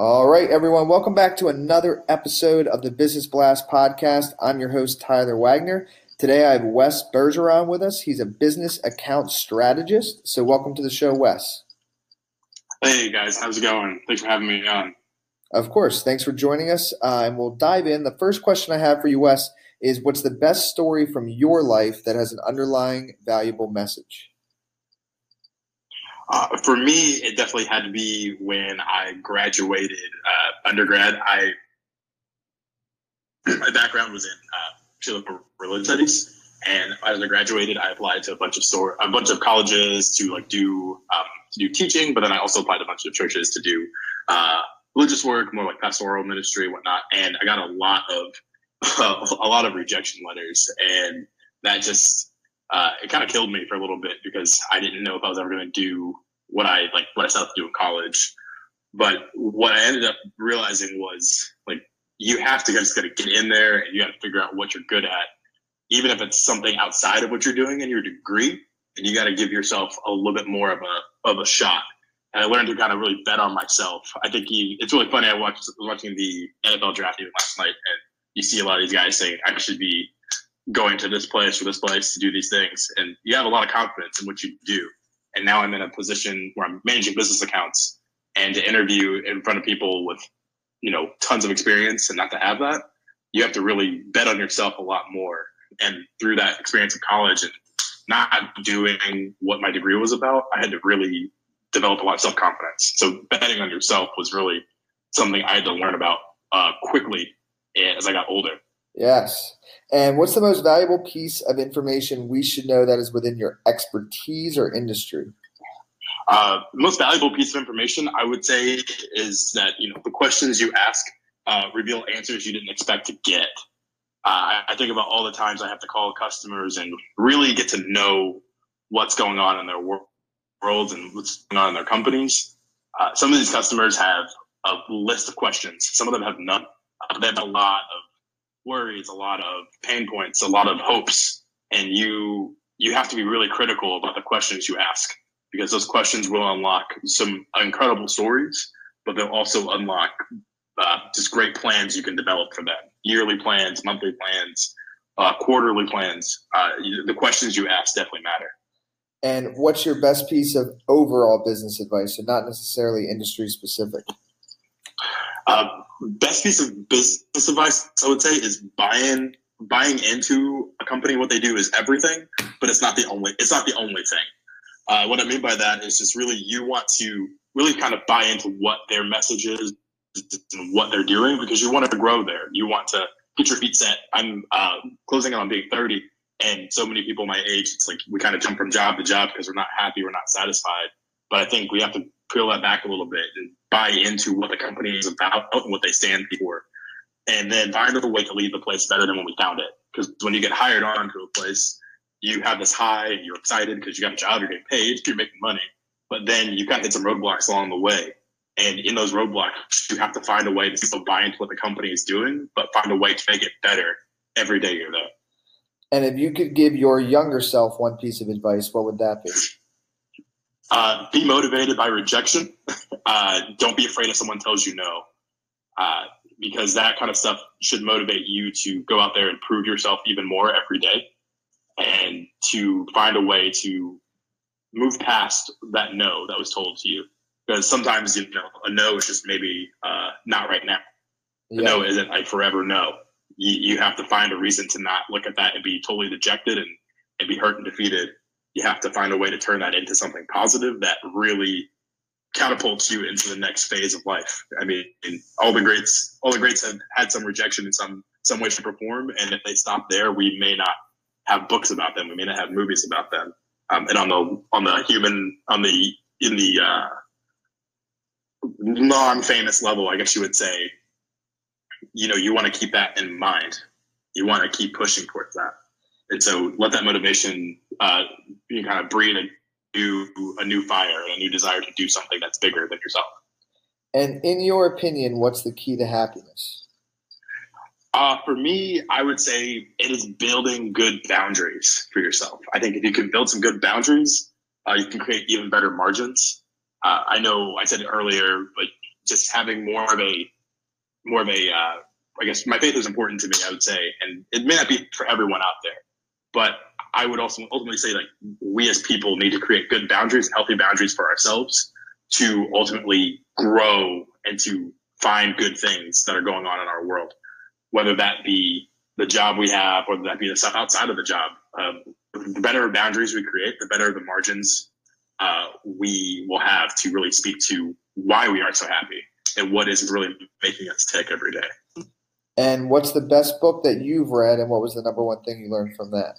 All right, everyone, welcome back to another episode of the Business Blast podcast. I'm your host, Tyler Wagner. Today I have Wes Bergeron with us. He's a business account strategist. So, welcome to the show, Wes. Hey, guys, how's it going? Thanks for having me on. Of course. Thanks for joining us. Uh, and we'll dive in. The first question I have for you, Wes, is what's the best story from your life that has an underlying valuable message? Uh, for me, it definitely had to be when I graduated uh, undergrad. I my background was in uh, religion studies, and as I graduated, I applied to a bunch of store, a bunch of colleges to like do um, to do teaching, but then I also applied to a bunch of churches to do uh, religious work, more like pastoral ministry, whatnot. And I got a lot of a lot of rejection letters, and that just uh, it kind of killed me for a little bit because I didn't know if I was ever going to do what I like what I set out to do in college. But what I ended up realizing was like you have to just gotta get in there and you got to figure out what you're good at, even if it's something outside of what you're doing in your degree. And you got to give yourself a little bit more of a of a shot. And I learned to kind of really bet on myself. I think he, it's really funny. I watched watching the NFL draft even last night, and you see a lot of these guys saying, "I should be going to this place or this place to do these things," and you have a lot of confidence in what you do and now I'm in a position where I'm managing business accounts and to interview in front of people with you know tons of experience and not to have that you have to really bet on yourself a lot more. And through that experience of college and not doing what my degree was about i had to really develop a lot of self-confidence. So betting on yourself was really something i had to learn about uh, quickly as i got older Yes. And what's the most valuable piece of information we should know that is within your expertise or industry? Uh, most valuable piece of information I would say is that you know the questions you ask uh, reveal answers you didn't expect to get. Uh, I think about all the times I have to call customers and really get to know what's going on in their worlds and what's going on in their companies. Uh, some of these customers have a list of questions. Some of them have none. Uh, they have a lot of worries, a lot of pain points, a lot of hopes, and you you have to be really critical about the questions you ask because those questions will unlock some incredible stories, but they'll also unlock uh, just great plans you can develop for them. Yearly plans, monthly plans, uh, quarterly plans. Uh, the questions you ask definitely matter. And what's your best piece of overall business advice, so not necessarily industry specific? Uh, best piece of business advice I would say is buying buying into a company. What they do is everything, but it's not the only. It's not the only thing. Uh, what I mean by that is just really you want to really kind of buy into what their message is and what they're doing because you want to grow there. You want to get your feet set. I'm uh, closing on being 30, and so many people my age, it's like we kind of jump from job to job because we're not happy, we're not satisfied. But I think we have to peel that back a little bit and buy into what the company is about and what they stand for. And then find a way to leave the place better than when we found it. Because when you get hired on to a place, you have this high and you're excited because you got a job, you're getting paid, you're making money. But then you kind of hit some roadblocks along the way. And in those roadblocks, you have to find a way to still buy into what the company is doing, but find a way to make it better every day you're there. And if you could give your younger self one piece of advice, what would that be? Uh, be motivated by rejection. Uh, don't be afraid if someone tells you no, uh, because that kind of stuff should motivate you to go out there and prove yourself even more every day, and to find a way to move past that no that was told to you. Because sometimes you know a no is just maybe uh, not right now. Yeah. no isn't like forever no. You, you have to find a reason to not look at that and be totally dejected and, and be hurt and defeated you have to find a way to turn that into something positive that really catapults you into the next phase of life. I mean, all the greats, all the greats have had some rejection in some some way to perform, and if they stop there, we may not have books about them. We may not have movies about them. Um, and on the on the human on the in the uh, non-famous level, I guess you would say, you know, you want to keep that in mind. You want to keep pushing towards that, and so let that motivation uh, you kind of breed a new a new fire, and a new desire to do something that's bigger than yourself. And in your opinion, what's the key to happiness? Uh, for me, I would say it is building good boundaries for yourself. I think if you can build some good boundaries, uh, you can create even better margins. Uh, I know I said it earlier, but just having more of a, more of a, uh, I guess my faith is important to me. I would say, and it may not be for everyone out there, but I would also ultimately say like we as people need to create good boundaries, healthy boundaries for ourselves to ultimately grow and to find good things that are going on in our world whether that be the job we have, whether that be the stuff outside of the job. Um, the better boundaries we create, the better the margins uh, we will have to really speak to why we are so happy and what is really making us tick every day. And what's the best book that you've read, and what was the number one thing you learned from that?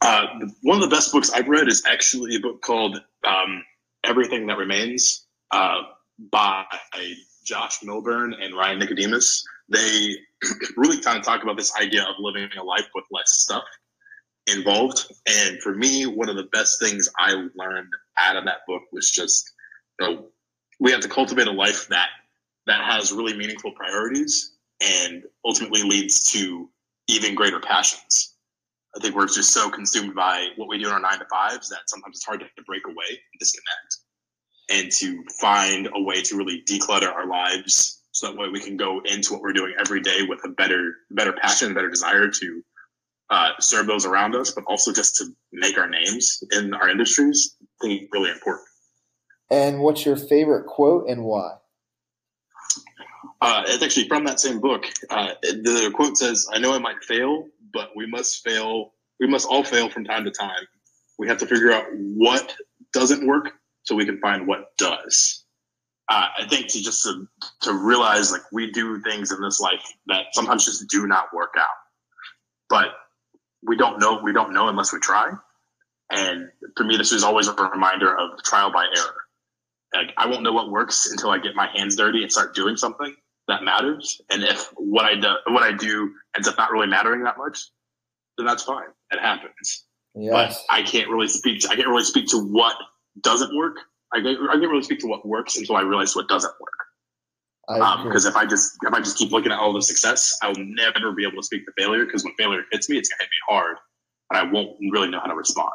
Uh, one of the best books I've read is actually a book called um, Everything That Remains uh, by Josh Millburn and Ryan Nicodemus they really kind of talk about this idea of living a life with less stuff involved. And for me, one of the best things I learned out of that book was just, you know, we have to cultivate a life that that has really meaningful priorities and ultimately leads to even greater passions. I think we're just so consumed by what we do in our nine to fives that sometimes it's hard to break away and disconnect and to find a way to really declutter our lives so that way we can go into what we're doing every day with a better better passion better desire to uh, serve those around us but also just to make our names in our industries i think really important and what's your favorite quote and why uh, it's actually from that same book. Uh, the quote says i know i might fail but we must fail we must all fail from time to time. We have to figure out what doesn't work so we can find what does. Uh, I think to just to, to realize like we do things in this life that sometimes just do not work out, but we don't know we don't know unless we try. And for me, this is always a reminder of trial by error. Like I won't know what works until I get my hands dirty and start doing something that matters. And if what I do what I do ends up not really mattering that much, then that's fine. It happens. Yes. But I can't really speak. To, I can't really speak to what doesn't work I can't, I can't really speak to what works until I realize what doesn't work. Because um, if I just if I just keep looking at all the success, I will never be able to speak to failure. Because when failure hits me, it's gonna hit me hard, and I won't really know how to respond.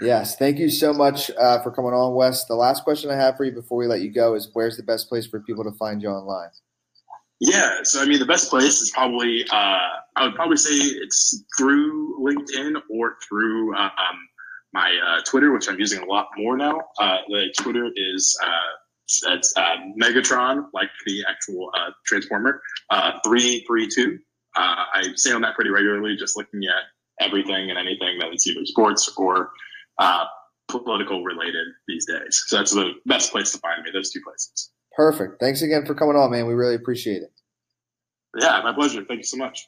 Yes, thank you so much uh, for coming on, Wes. The last question I have for you before we let you go is: Where's the best place for people to find you online? Yeah, so I mean, the best place is probably uh, I would probably say it's through LinkedIn or through um, my uh, Twitter, which I'm using a lot more now. Uh, the Twitter is uh, that's uh, Megatron, like the actual Transformer, uh, three three two. I stay on that pretty regularly, just looking at everything and anything that is either sports or Uh, political related these days. So that's the best place to find me. Those two places. Perfect. Thanks again for coming on, man. We really appreciate it. Yeah, my pleasure. Thank you so much.